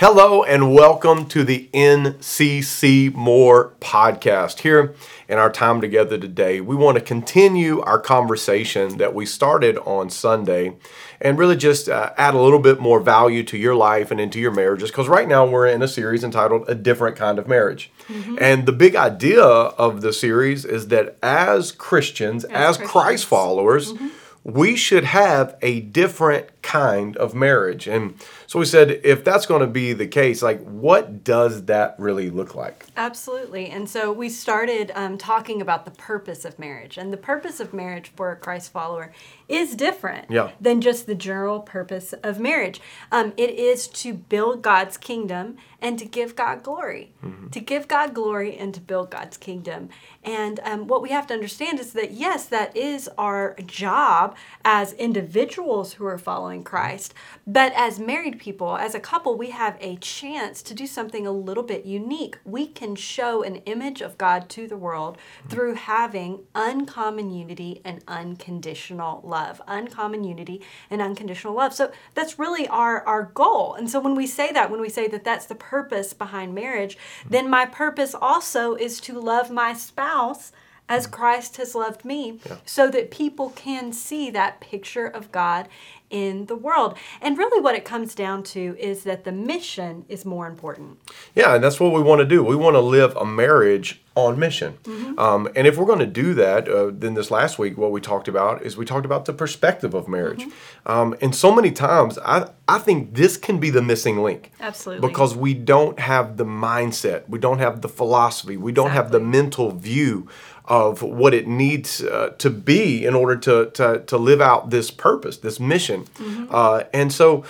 Hello and welcome to the NCC More podcast. Here in our time together today, we want to continue our conversation that we started on Sunday and really just uh, add a little bit more value to your life and into your marriages because right now we're in a series entitled A Different Kind of Marriage. Mm-hmm. And the big idea of the series is that as Christians, as, as Christians. Christ followers, mm-hmm we should have a different kind of marriage. And so we said, if that's going to be the case, like what does that really look like? Absolutely. And so we started um, talking about the purpose of marriage. And the purpose of marriage for a Christ follower is different yeah. than just the general purpose of marriage. Um, it is to build God's kingdom and to give God glory, mm-hmm. to give God glory and to build God's kingdom. And um, what we have to understand is that, yes, that is our job as individuals who are following Christ. But as married people, as a couple, we have a chance to do something a little bit unique. We can show an image of God to the world through having uncommon unity and unconditional love. Uncommon unity and unconditional love. So that's really our, our goal. And so when we say that, when we say that that's the purpose behind marriage, then my purpose also is to love my spouse as Christ has loved me, yeah. so that people can see that picture of God in the world. And really, what it comes down to is that the mission is more important. Yeah, and that's what we want to do. We want to live a marriage on mission. Mm-hmm. Um, and if we're going to do that, uh, then this last week, what we talked about is we talked about the perspective of marriage. Mm-hmm. Um, and so many times, I, I think this can be the missing link. Absolutely. Because we don't have the mindset, we don't have the philosophy, we don't exactly. have the mental view of what it needs uh, to be in order to, to, to live out this purpose, this mission. Mm-hmm. Uh, and so,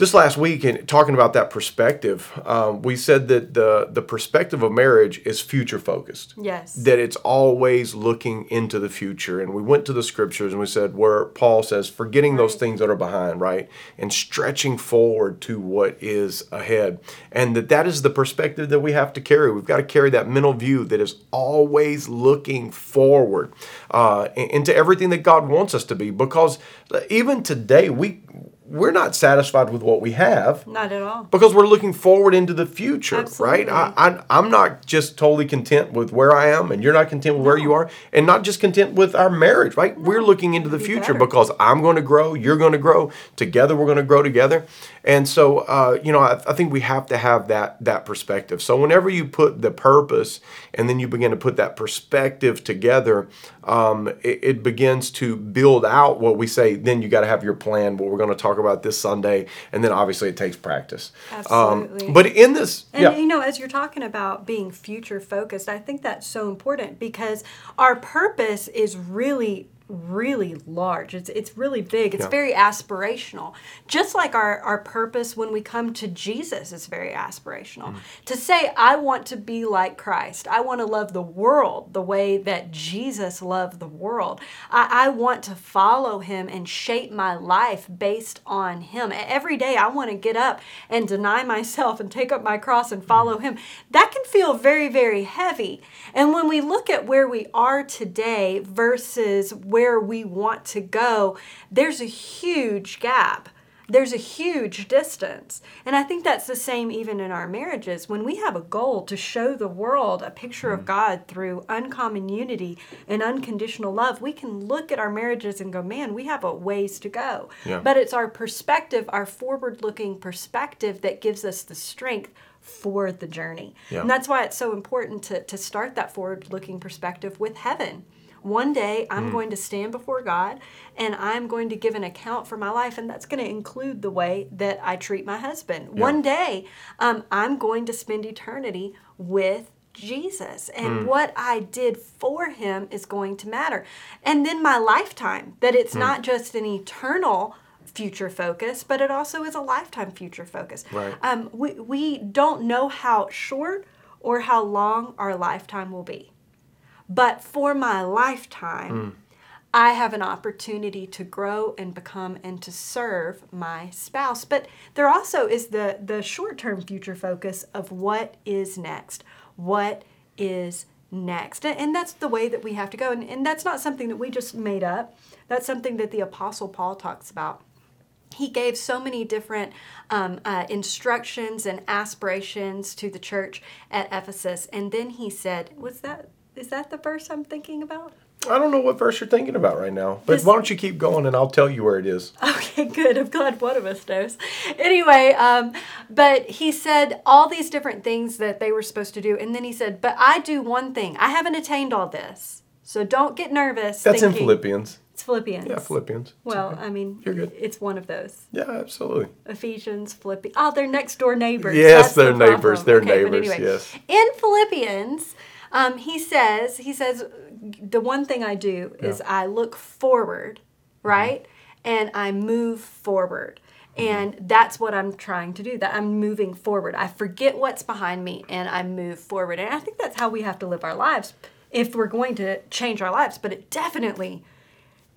this last week and talking about that perspective um, we said that the the perspective of marriage is future focused yes. That it's always looking into the future. And we went to the scriptures and we said where paul says forgetting right. those things that are behind right? And stretching forward to what is ahead. And that that is the perspective that we have to carry. We've got to carry that mental view that is always looking forward uh, into everything that god wants us to be. Because even today we we're not satisfied with what we have. Not at all. Because we're looking forward into the future, Absolutely. right? I, I, am not just totally content with where I am, and you're not content with no. where you are, and not just content with our marriage, right? No. We're looking into the future because I'm going to grow, you're going to grow, together we're going to grow together. And so, uh, you know, I, I think we have to have that that perspective. So whenever you put the purpose and then you begin to put that perspective together, um, it, it begins to build out what we say. Then you got to have your plan. What we're going to talk about this Sunday, and then obviously it takes practice. Um, Absolutely. Um, but in this, and yeah. you know, as you're talking about being future focused, I think that's so important because our purpose is really really large. It's it's really big. It's yeah. very aspirational. Just like our, our purpose when we come to Jesus is very aspirational. Mm. To say I want to be like Christ. I want to love the world the way that Jesus loved the world. I, I want to follow him and shape my life based on him. Every day I want to get up and deny myself and take up my cross and follow mm. him. That can feel very, very heavy. And when we look at where we are today versus where where we want to go, there's a huge gap. There's a huge distance. And I think that's the same even in our marriages. When we have a goal to show the world a picture of mm. God through uncommon unity and unconditional love, we can look at our marriages and go, man, we have a ways to go. Yeah. But it's our perspective, our forward looking perspective, that gives us the strength for the journey. Yeah. And that's why it's so important to, to start that forward looking perspective with heaven. One day I'm mm. going to stand before God and I'm going to give an account for my life, and that's going to include the way that I treat my husband. Yeah. One day um, I'm going to spend eternity with Jesus and mm. what I did for him is going to matter. And then my lifetime, that it's mm. not just an eternal future focus, but it also is a lifetime future focus. Right. Um, we, we don't know how short or how long our lifetime will be. But for my lifetime, mm. I have an opportunity to grow and become and to serve my spouse. But there also is the, the short term future focus of what is next. What is next? And that's the way that we have to go. And, and that's not something that we just made up, that's something that the Apostle Paul talks about he gave so many different um, uh, instructions and aspirations to the church at Ephesus. And then he said, "Was that is that the verse I'm thinking about?" I don't know what verse you're thinking about right now, but This- why don't you keep going and I'll tell you where it is. Okay, good. I'm glad one of us knows. Anyway, um, but he said all these different things that they were supposed to do, and then he said, "But I do one thing. I haven't attained all this, so don't get nervous." That's in Philippians. It's Philippians. Yeah, Philippians. It's Well, okay. I mean, You're good. It's one of those. Yeah, absolutely. Ephesians, Philippians. Oh, they're next door neighbors. Yes, That's they're neighbors. problem. They're Okay, neighbors, yes. In Philippians, um, he says, he says, the one thing I do is I look forward, right, and I move forward. And that's what I'm trying to do. That I'm moving forward. I forget what's behind me and I move forward. And I think that's how we have to live our lives if we're going to change our lives. But it definitely,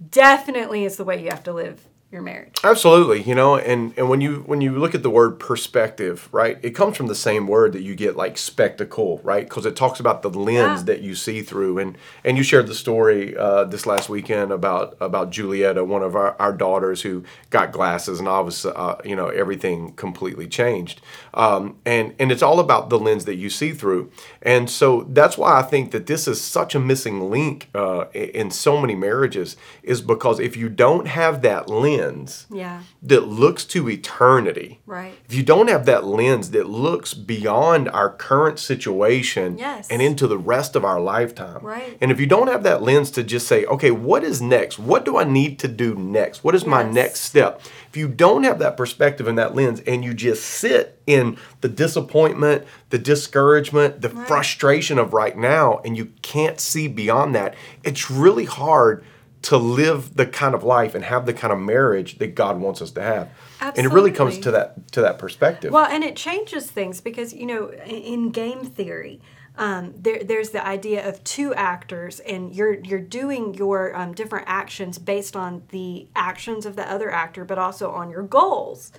definitely is the way you have to live your marriage. Absolutely, you know, and and when you when you look at the word perspective, right, it comes from the same word that you get like spectacle, right, because it talks about the lens Yeah. that you see through, and and you shared the story uh, this last weekend about about Julietta, one of our, our daughters who got glasses, and obviously, uh, you know, everything completely changed, um, and and it's all about the lens that you see through, and so that's why I think that this is such a missing link uh, in so many marriages, is because if you don't have that lens Yeah. that looks to eternity. Right. If you don't have that lens that looks beyond our current situation Yes. and into the rest of our lifetime. Right. And if you don't have that lens to just say, okay, what is next? What do I need to do next? What is my next step? If you don't have that perspective and that lens and you just sit in the disappointment, the discouragement, the Right. frustration of right now, and you can't see beyond that, it's really hard to live the kind of life and have the kind of marriage that God wants us to have. And it really comes to that to that perspective. Well, and it changes things because you know, in, in game theory, um, there, there's the idea of two actors, and you're you're doing your um, different actions based on the actions of the other actor, but also on your goals.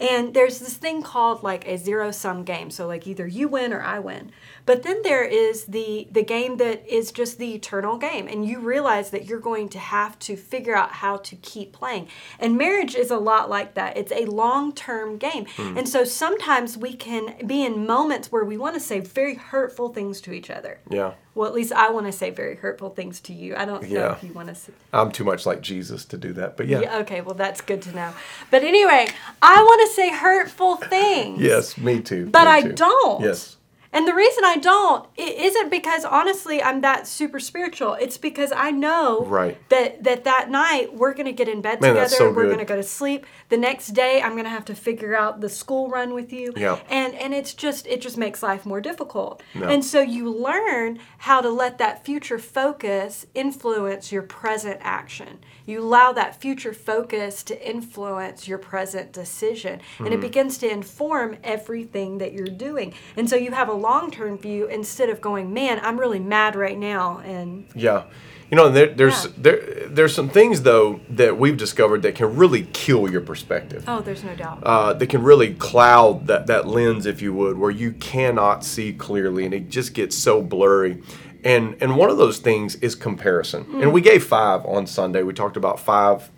And there's this thing called like a zero sum game. So like either you win or I win. But then there is the the game that is just the eternal game, and you realize that you're going to have to figure out how to keep playing. And marriage is a lot like that. It's a long term game, hmm. and so sometimes we can be in moments where we want to say very hurtful things to each other. yeah. Well, at least I want to say very hurtful things to you. I don't know if you want to. Say, I'm too much like Jesus to do that. But yeah. yeah, okay, well that's good to know. But anyway, I want to say hurtful things. Yes, me too. But me I too. don't. Yes. And the reason I don't i- isn't because honestly I'm that super spiritual. It's because I know Right. that that that night we're gonna get in bed Man, together. so we're good. gonna go to sleep. The next day I'm gonna have to figure out the school run with you. Yeah. And and it's just it just makes life more difficult. No. And so you learn how to let that future focus influence your present action. You allow that future focus to influence your present decision. And Hmm. it begins to inform everything that you're doing. And so you have a long term view instead of going, man, I'm really mad right now. And Yeah. You know, there, there's Yeah. there there's some things though that we've discovered that can really kill your perspective. oh, there's no doubt. uh, that can really cloud that, that lens, if you would, where you cannot see clearly and it just gets so blurry. And and one of those things is comparison. And we gave five on Sunday. We talked about 5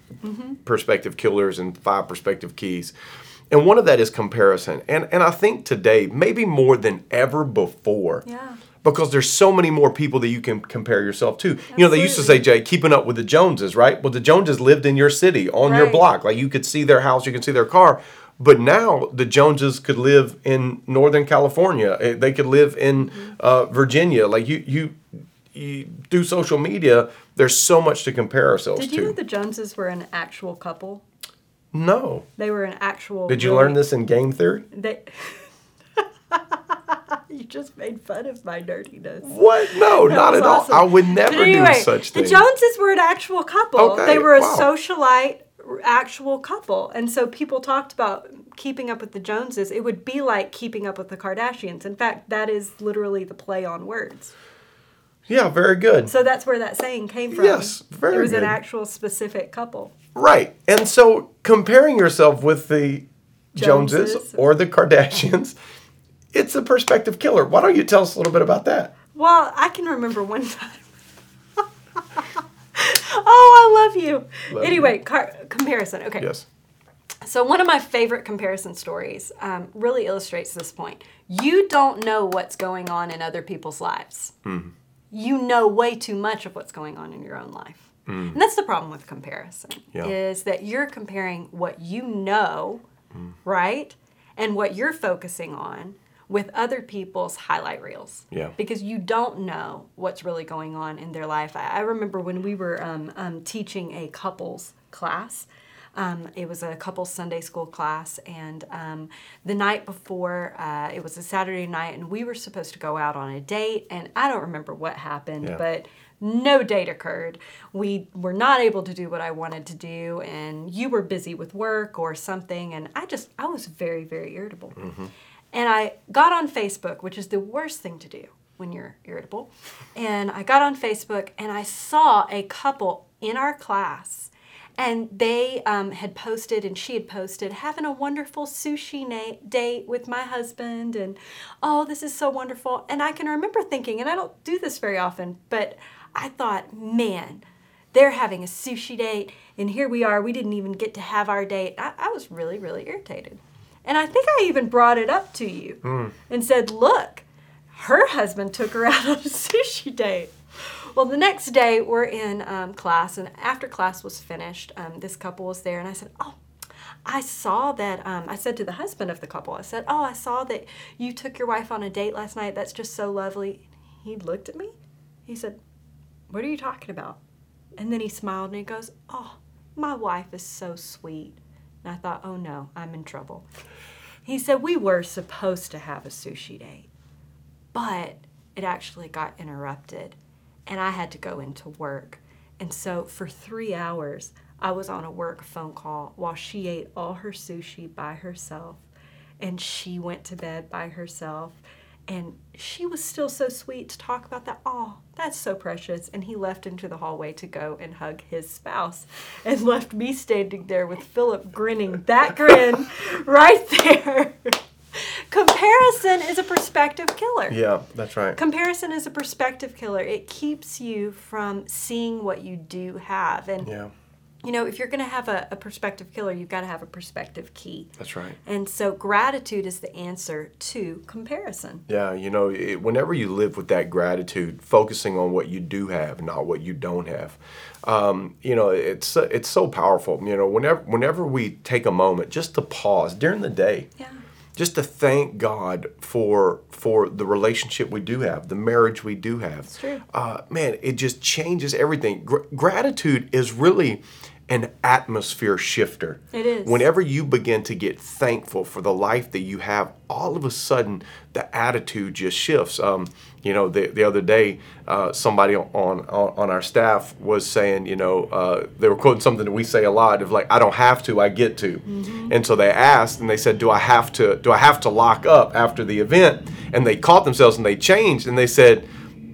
perspective killers and five perspective keys. And one of that is comparison. And and I think today, maybe more than ever before, Yeah. because there's so many more people that you can compare yourself to. You know, they used to say, Jay, keeping up with the Joneses, right? Well, the Joneses lived in your city, on your block. Like you could see their house, you could see their car. But now the Joneses could live in Northern California. Eh, They could live in Mm-hmm. uh, Virginia. Like you, you, you do social media. There's so much to compare ourselves to. Did to. you know the Joneses were an actual couple? No. They were an actual. Did you learn this in game theory? They. you just made fun of my nerdiness. What? No, That not at all. I would never anyway, do such the. Joneses were an actual couple. Okay, They were a wow. socialite actual couple. And so people talked about keeping up with the Joneses. It would be like keeping up with the Kardashians. In fact, that is literally the play on words. Yeah, very good. So that's where that saying came from. Yes, very good. It was good. an actual specific couple. Right. And so comparing yourself with the Joneses, Joneses. or the Kardashians, it's a perspective killer. Why don't you tell us a little bit about that? Well, I can remember one time. oh, I love you. Love anyway, car- comparison. Okay. Yes. So, one of my favorite comparison stories um, really illustrates this point. You don't know what's going on in other people's lives. Mm-hmm. You know way too much of what's going on in your own life. And that's the problem with comparison Yeah. is that you're comparing what you know, right? And what you're focusing on with other people's highlight reels. Yeah. Because you don't know what's really going on in their life. I, I remember when we were um, um, teaching a couples class. Um, it was a couple Sunday school class, and um, the night before, uh, it was a Saturday night, and we were supposed to go out on a date. And I don't remember what happened, Yeah. but no date occurred. We were not able to do what I wanted to do, and you were busy with work or something, and I just, I was very, very irritable. And I got on Facebook, which is the worst thing to do when you're irritable. And I got on Facebook and I saw a couple in our class, and they um, had posted, and she had posted, having a wonderful sushi na- date with my husband, and oh, this is so wonderful. And I can remember thinking, and I don't do this very often, but I thought, man, they're having a sushi date, and here we are. We didn't even get to have our date. I, I was really, really irritated. And I think I even brought it up to you and said, look, her husband took her out on a sushi date. Well, the next day we're in um, class, and after class was finished, um, this couple was there, and I said, oh, I saw that. Um, I said to the husband of the couple, I said, Oh, I saw that you took your wife on a date last night. That's just so lovely. He looked at me. He said, What are you talking about? And then he smiled and he goes, Oh, my wife is so sweet. And I thought, Oh no, I'm in trouble. He said, We were supposed to have a sushi date, but it actually got interrupted and I had to go into work. And so for three hours, I was on a work phone call while she ate all her sushi by herself and she went to bed by herself. And she was still so sweet to talk about that. Oh, that's so precious. And he left into the hallway to go and hug his spouse and left me standing there with Philip grinning that grin right there. Comparison is a perspective killer. Yeah, that's right. Comparison is a perspective killer. It keeps you from seeing what you do have. And, Yeah, you know, if you're going to have a, a perspective killer, you've got to have a perspective key. that's right. And so gratitude is the answer to comparison. Yeah, you know, it, whenever you live with that gratitude, focusing on what you do have, not what you don't have, um, you know, it's it's so powerful. You know, whenever whenever we take a moment just to pause during the day, Yeah. Just to thank God for for the relationship we do have, the marriage we do have. It's true. Uh, man, it just changes everything. Gr- gratitude is really an atmosphere shifter. It is. Whenever you begin to get thankful for the life that you have, all of a sudden the attitude just shifts. Um, you know, the, the other day, uh, somebody on, on on our staff was saying, you know, uh, they were quoting something that we say a lot of like, "I don't have to, I get to," Mm-hmm. and so they asked and they said, "Do I have to? Do I have to lock up after the event?" And they caught themselves and they changed and they said,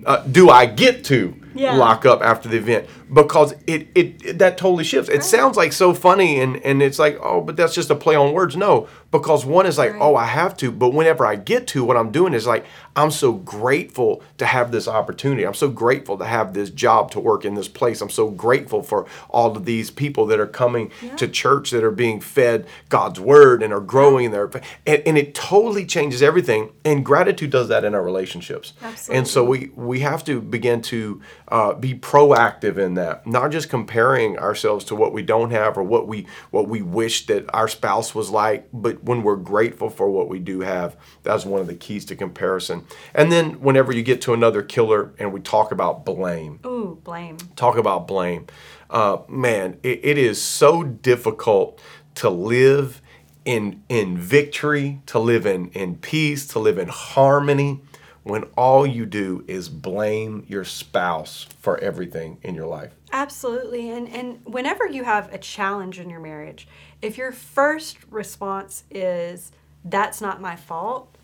uh, "Do I get to?" Yeah. lock up after the event because it, it, it- that totally shifts. It sounds like so funny and and it's like oh but that's just a play on words. No, because one is like Right. oh I have to, but whenever I get to, what I'm doing is like I'm so grateful to have this opportunity. I'm so grateful to have this job to work in this place. I'm so grateful for all of these people that are coming to church that are being fed God's word and are growing in their and, and it totally changes everything. And gratitude does that in our relationships. And so we we have to begin to uh, be proactive in that, not just comparing ourselves to what we don't have or what we what we wish that our spouse was like, but when we're grateful for what we do have, that's one of the keys to comparison. And then whenever you get to another killer and we talk about blame, Ooh, blame. talk about blame. Uh, man, it, it is so difficult to live in in victory, to live in in peace, to live in harmony when all you do is blame your spouse for everything in your life. Absolutely. And and whenever you have a challenge in your marriage, if your first response is that's not my fault,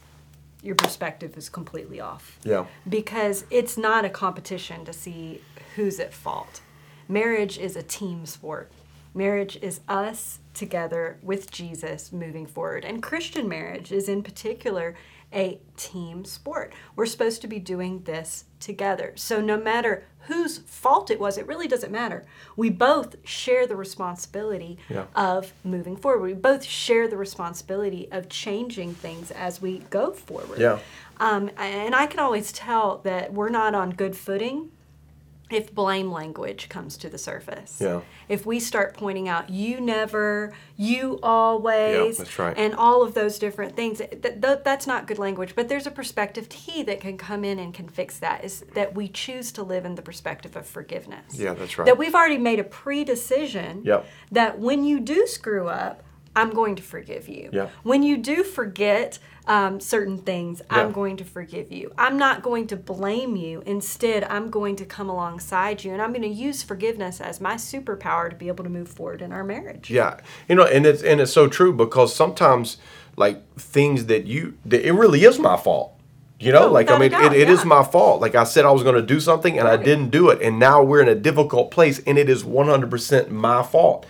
your perspective is completely off. Yeah. Because it's not a competition to see who's at fault. Marriage is a team sport. Marriage is us together with Jesus moving forward. And Christian marriage is, in particular, a team sport. We're supposed to be doing this together. So, no matter whose fault it was, it really doesn't matter. We both share the responsibility Yeah. of moving forward. We both share the responsibility of changing things as we go forward. Yeah. Um, and I can always tell that we're not on good footing if blame language comes to the surface. Yeah. If we start pointing out, you never, you always, Yeah, that's right. and all of those different things, th- th- that's not good language. But there's a perspective T that can come in and can fix that is that we choose to live in the perspective of forgiveness. Yeah, that's right. That we've already made a pre decision Yep. that when you do screw up, I'm going to forgive you. Yeah. When you do forget um, certain things, Yeah. I'm going to forgive you. I'm not going to blame you. Instead, I'm going to come alongside you and I'm going to use forgiveness as my superpower to be able to move forward in our marriage. Yeah, you know, and it's and it's so true because sometimes like things that you that it really is my fault. You know, Oh, like I mean, it, doubt, it is yeah. my fault. Like I said, I was going to do something and I didn't do it, and now we're in a difficult place, and it is one hundred percent my fault.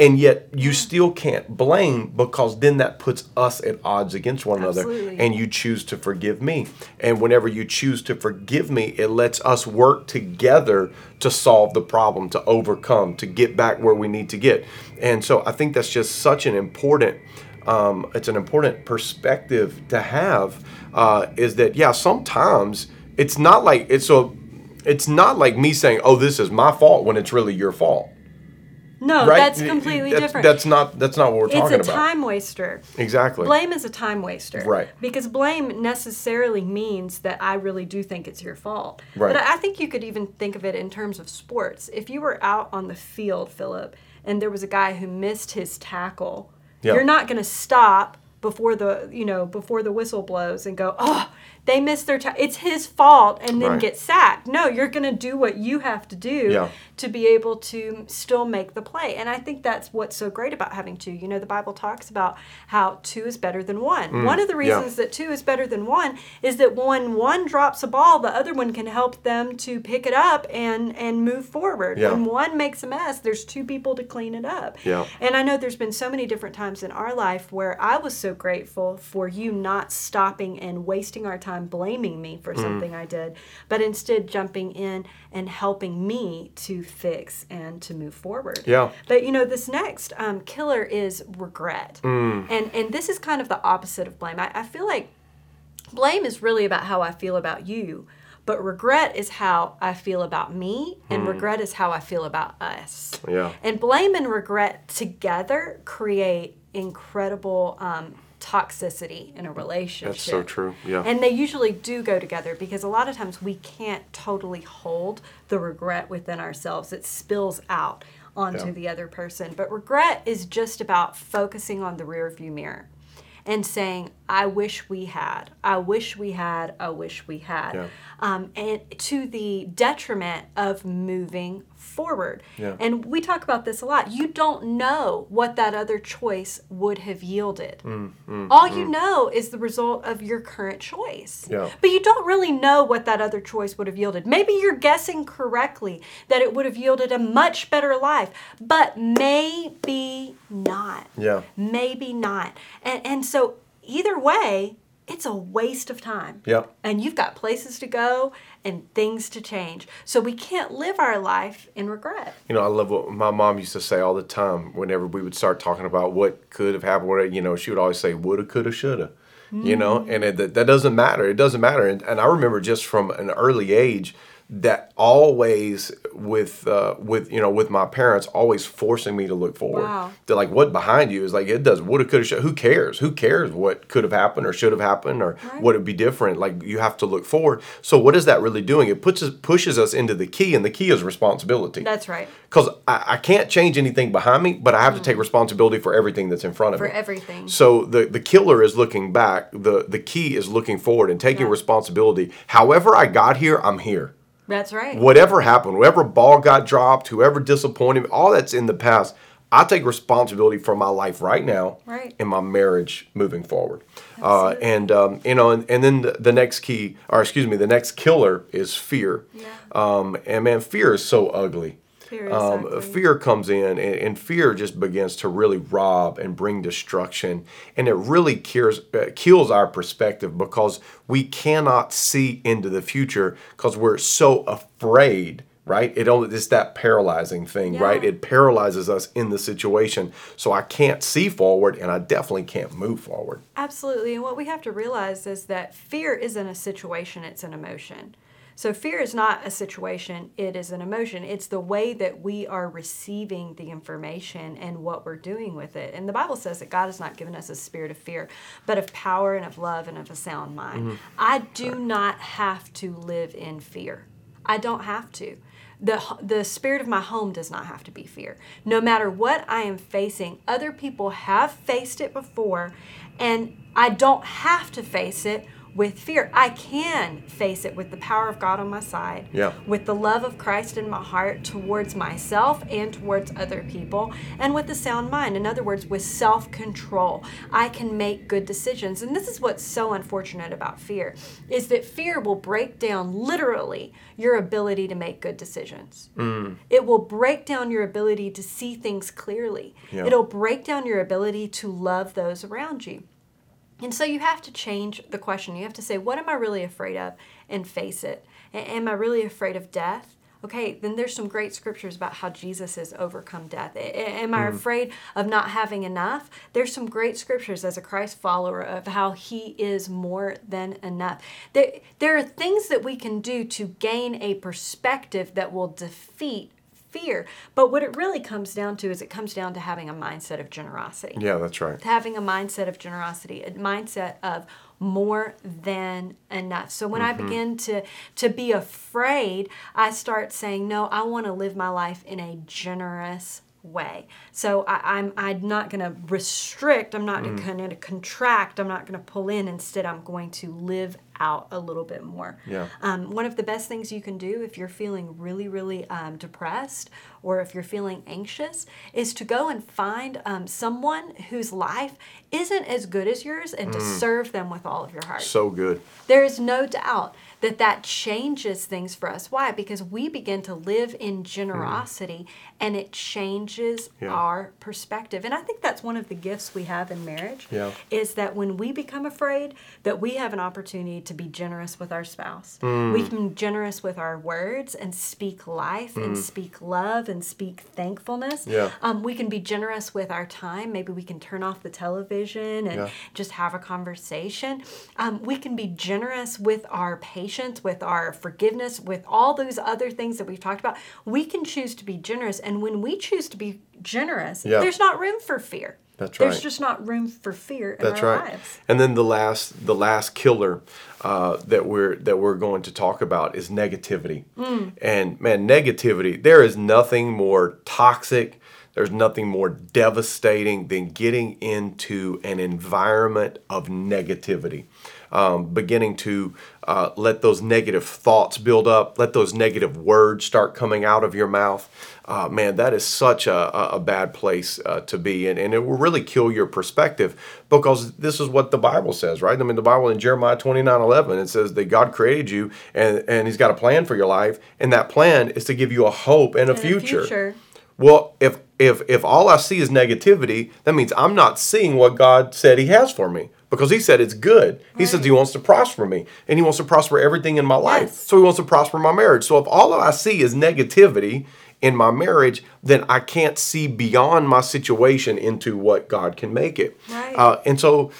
And yet, you still can't blame because then that puts us at odds against one another, and you choose to forgive me. And whenever you choose to forgive me, it lets us work together to solve the problem, to overcome, to get back where we need to get. And so I think that's just such an important. Um, it's an important perspective to have. Uh, is that yeah? Sometimes it's not like it's so. It's not like me saying, "Oh, this is my fault," when it's really your fault. No, Right? that's completely different. That's not. That's not what we're it's talking about. It's a time waster. Exactly. Blame is a time waster. Right. Because blame necessarily means that I really do think it's your fault. Right. But I think you could even think of it in terms of sports. If you were out on the field, Philip, and there was a guy who missed his tackle, Yeah. you're not going to stop before the you know before the whistle blows and go oh they missed their it's his fault and then Right. get sacked no you're going to do what you have to do Yeah. to be able to still make the play. And I think that's what's so great about having two. You know, the Bible talks about how two is better than one. one of the Mm, yeah. reasons that two is better than one is that when one drops a ball, the other one can help them to pick it up and and move forward. Yeah. When one makes a mess, there's two people to clean it up. Yeah. And I know there's been so many different times in our life where I was so grateful for you not stopping and wasting our time blaming me Mm. for something I did, but instead jumping in and helping me to fix and to move forward. Yeah. But you know, this next um, killer is regret, Mm. and and this is kind of the opposite of blame. I, I feel like blame is really about how I feel about you, but regret is how I feel about me, and regret is how I feel about us. Hmm. Yeah. And blame and regret together create incredible um, toxicity in a relationship. That's so true. Yeah. And they usually do go together because a lot of times we can't totally hold the regret within ourselves. It spills out onto Yeah. the other person. But regret is just about focusing on the rear view mirror and saying, I wish we had, I wish we had, I wish we had. Yeah. Um, and to the detriment of moving forward. Yeah. And we talk about this a lot. You don't know what that other choice would have yielded. Mm, All you know is the result of your current choice. Yeah. But you don't really know what that other choice would have yielded. Maybe you're guessing correctly that it would have yielded a much better life, but maybe not. Yeah. Maybe not. And and so either way, it's a waste of time. Yep. And you've got places to go and things to change. So we can't live our life in regret. You know, I love what my mom used to say all the time. Whenever we would start talking about what could have happened, what you know, she would always say, "Woulda, coulda, shoulda." You know, mm. and it, that, that doesn't matter. It doesn't matter. And, and I remember just from an early age that always with uh, with you know with my parents always forcing me to look forward. Wow. They're like, "What behind you is like it does woulda, coulda. Who cares? Who cares what could have happened or should have happened or Right. would it be different? Like you have to look forward. So what is that really doing? It puts us, pushes us into the key, and the key is responsibility That's right. because I, I can't change anything behind me, but I have to take responsibility for everything that's in front of Mm. For me. everything. So the the killer is looking back. the The key is looking forward and taking Yeah. responsibility. However I got here, I'm here. That's right. Whatever happened, whatever ball got dropped, whoever disappointed me, all that's in the past. I take responsibility for my life right now Right. and my marriage moving forward. Uh, and um, you know, and, and then the, the next key, or excuse me, the next killer is fear. Yeah. Um, and man, fear is so ugly. Um, exactly. fear comes in, and, and fear just begins to really rob and bring destruction, and it really kills uh, kills our perspective because we cannot see into the future because we're so afraid. Right, it only it's that paralyzing thing, right? It paralyzes us in the situation, so I can't see forward, and I definitely can't move forward. Absolutely. And what we have to realize is that fear isn't a situation, it's an emotion. So fear is not a situation, it is an emotion. It's the way that we are receiving the information and what we're doing with it. And the Bible says that God has not given us a spirit of fear, but of power and of love and of a sound mind. Mm-hmm. I do not have to live in fear. I don't have to. The, the spirit of my home does not have to be fear. No matter what I am facing, other people have faced it before, and I don't have to face it with fear. I can face it with the power of God on my side, Yeah. with the love of Christ in my heart towards myself and towards other people, and with a sound mind. In other words, with self control. I can make good decisions. And this is what's so unfortunate about fear is that fear will break down literally your ability to make good decisions. Mm. It will break down your ability to see things clearly. Yeah. It'll break down your ability to love those around you. And so you have to change the question. You have to say, what am I really afraid of? And face it. Am I really afraid of death? Okay, then there's some great scriptures about how Jesus has overcome death. Am I mm-hmm. afraid of not having enough? There's some great scriptures as a Christ follower of how he is more than enough. There, there are things that we can do to gain a perspective that will defeat fear. But what it really comes down to is it comes down to having a mindset of generosity Yeah, that's right. having a mindset of generosity, a mindset of more than enough. So when I mm-hmm. begin to to be afraid, I start saying, "No, I want to live my life in a generous way." So I, I'm I'm not going to restrict. I'm not going to mm. contract. I'm not going to pull in. Instead, I'm going to live out a little bit more. Yeah. Um, one of the best things you can do if you're feeling really, really um, depressed or if you're feeling anxious is to go and find um, someone whose life isn't as good as yours and to serve them with all of your heart. So good. There is no doubt that that changes things for us. Why? Because we begin to live in generosity and it changes Yeah. our perspective. And I think that's one of the gifts we have in marriage Yeah. is that when we become afraid, that we have an opportunity to be generous with our spouse. Mm. We can be generous with our words and speak life and speak love and speak thankfulness. Yeah. Um, we can be generous with our time. Maybe we can turn off the television and Yeah. just have a conversation. Um, we can be generous with our patience, with our forgiveness, with all those other things that we've talked about. We can choose to be generous. And when we choose to be generous, Yeah. there's not room for fear. That's right. There's just not room for fear in That's our right. lives. And then the last the last killer uh, that we're that we're going to talk about is negativity. Mm. And man, negativity. There is nothing more toxic. There's nothing more devastating than getting into an environment of negativity. Um, beginning to uh, let those negative thoughts build up, let those negative words start coming out of your mouth. Uh, man, that is such a, a- a bad place uh, to be in. And it will really kill your perspective because this is what the Bible says, right? I mean, the Bible in Jeremiah 29 11, it says that God created you and, and He's got a plan for your life. And that plan is to give you a hope and a the future. future. Well, if if if all I see is negativity, that means I'm not seeing what God said He has for me because He said it's good. He says He wants to prosper me and He wants to prosper everything in my life. Yes. So He wants to prosper my marriage. So if all I see is negativity in my marriage, then I can't see beyond my situation into what God can make it. Right. Uh, and so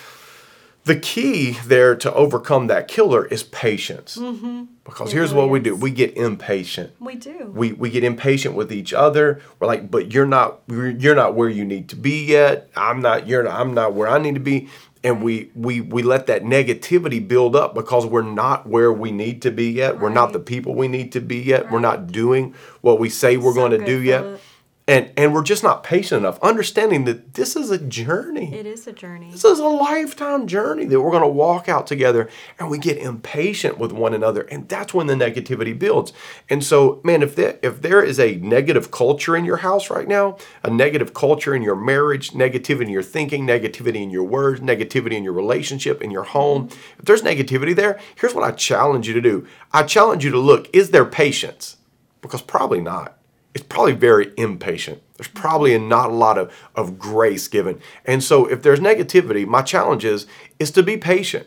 the key there to overcome that killer is patience. Mm-hmm. Because It here's really what we do: we get impatient We do. we we get impatient with each other. We're like, but you're not you're not where you need to be yet. I'm not you're not, I'm not where I need to be. And we we we let that negativity build up because we're not where we need to be yet. We're not the people we need to be yet. We're not doing what we say we're So going to do yet. Philip. And and we're just not patient enough, understanding that this is a journey. It is a journey. This is a lifetime journey that we're going to walk out together and we get impatient with one another and that's when the negativity builds. And so, man, if there, if there is a negative culture in your house right now, a negative culture in your marriage, negativity in your thinking, negativity in your words, negativity in your relationship, in your home, mm-hmm. if there's negativity there, here's what I challenge you to do. I challenge you to look, is there patience? Because probably not. It's probably very impatient. There's probably not a lot of, of grace given. And so if there's negativity, my challenge is is to be patient.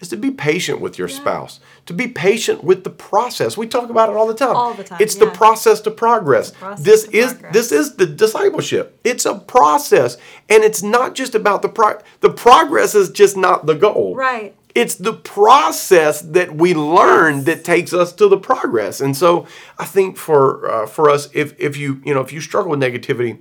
Is to be patient with your yeah. spouse, to be patient with the process. We talk about it all the time. All the time. It's yeah. the process to progress. Process this to is progress. this is the discipleship. It's a process, and it's not just about the pro. The progress is just not the goal. Right. It's the process that we learn that takes us to the progress. And so I think for uh, for us, if if you you know if you struggle with negativity,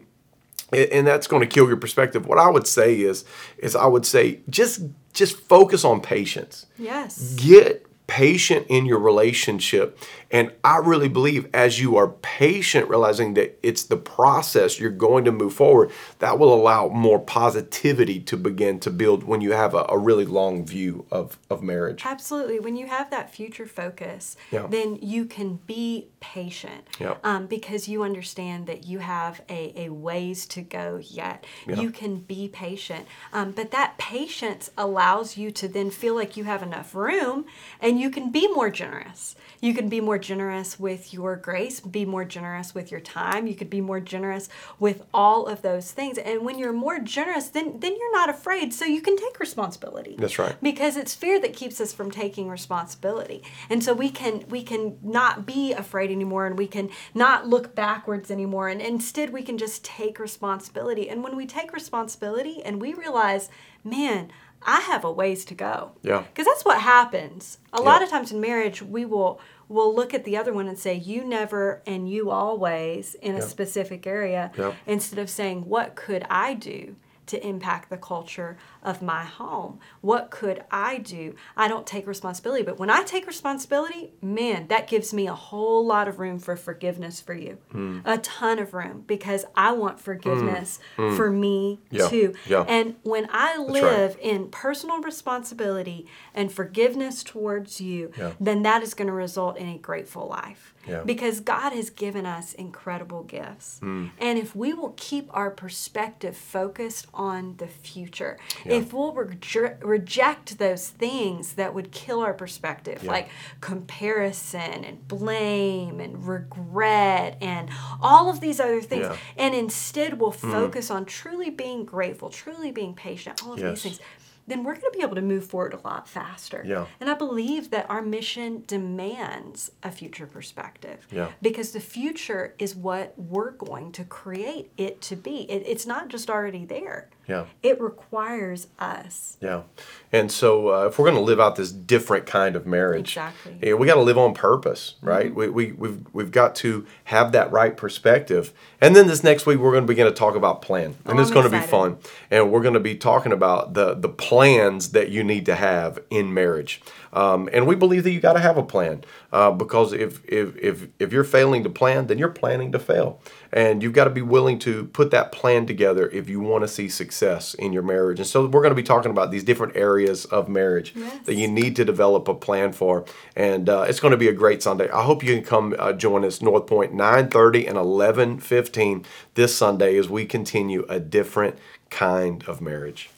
and that's going to kill your perspective. What I would say is is I would say just just focus on patience. Yes. Get patient in your relationship. And I really believe as you are patient, realizing that it's the process you're going to move forward, that will allow more positivity to begin to build when you have a, a really long view of, of marriage. Absolutely. When you have that future focus, yeah. then you can be patient yeah. um, because you understand that you have a, a ways to go yet. Yeah. You can be patient. Um, but that patience allows you to then feel like you have enough room and you can be more generous. You can be more generous with your grace, be more generous with your time. You could be more generous with all of those things. And when you're more generous, then then you're not afraid. So you can take responsibility. That's right. Because it's fear that keeps us from taking responsibility. And so we can we can not be afraid anymore and we can not look backwards anymore. And instead we can just take responsibility. And when we take responsibility and we realize, man, I have a ways to go. Yeah. Because that's what happens. A yeah. lot of times in marriage, we will will look at the other one and say you never and you always in a specific area yeah. instead of saying what could I do to impact the culture of my home? What could I do? I don't take responsibility, but when I take responsibility, man, that gives me a whole lot of room for forgiveness for you. Mm. A ton of room because I want forgiveness mm. for me yeah. too. Yeah. And when I live right. in personal responsibility and forgiveness towards you, yeah. then that is going to result in a grateful life. Yeah. Because God has given us incredible gifts. Mm. And if we will keep our perspective focused on the future, yeah. if we'll re- reject those things that would kill our perspective, yeah. like comparison and blame and regret and all of these other things, and instead we'll mm. focus mm. on truly being grateful, truly being patient, all of yes. these things then we're going to be able to move forward a lot faster. Yeah. And I believe that our mission demands a future perspective. Yeah. Because the future is what we're going to create it to be. It, it's not just already there. Yeah. It requires us. Yeah. And so uh, if we're going to live out this different kind of marriage, exactly. Yeah, we got to live on purpose, right? Mm-hmm. We, we, we've, we've got to have that right perspective. And then this next week, we're going to begin to talk about plan. And oh, it's I'm going excited. to be fun. And we're going to be talking about the, the plans that you need to have in marriage. Um, and we believe that you got to have a plan uh, because if, if, if, if you're failing to plan, then you're planning to fail. And you've got to be willing to put that plan together if you want to see success in your marriage. And so we're going to be talking about these different areas of marriage yes. that you need to develop a plan for. And uh, it's going to be a great Sunday. I hope you can come uh, join us North Point 9:30 and 11:15 this Sunday as we continue a different kind of marriage.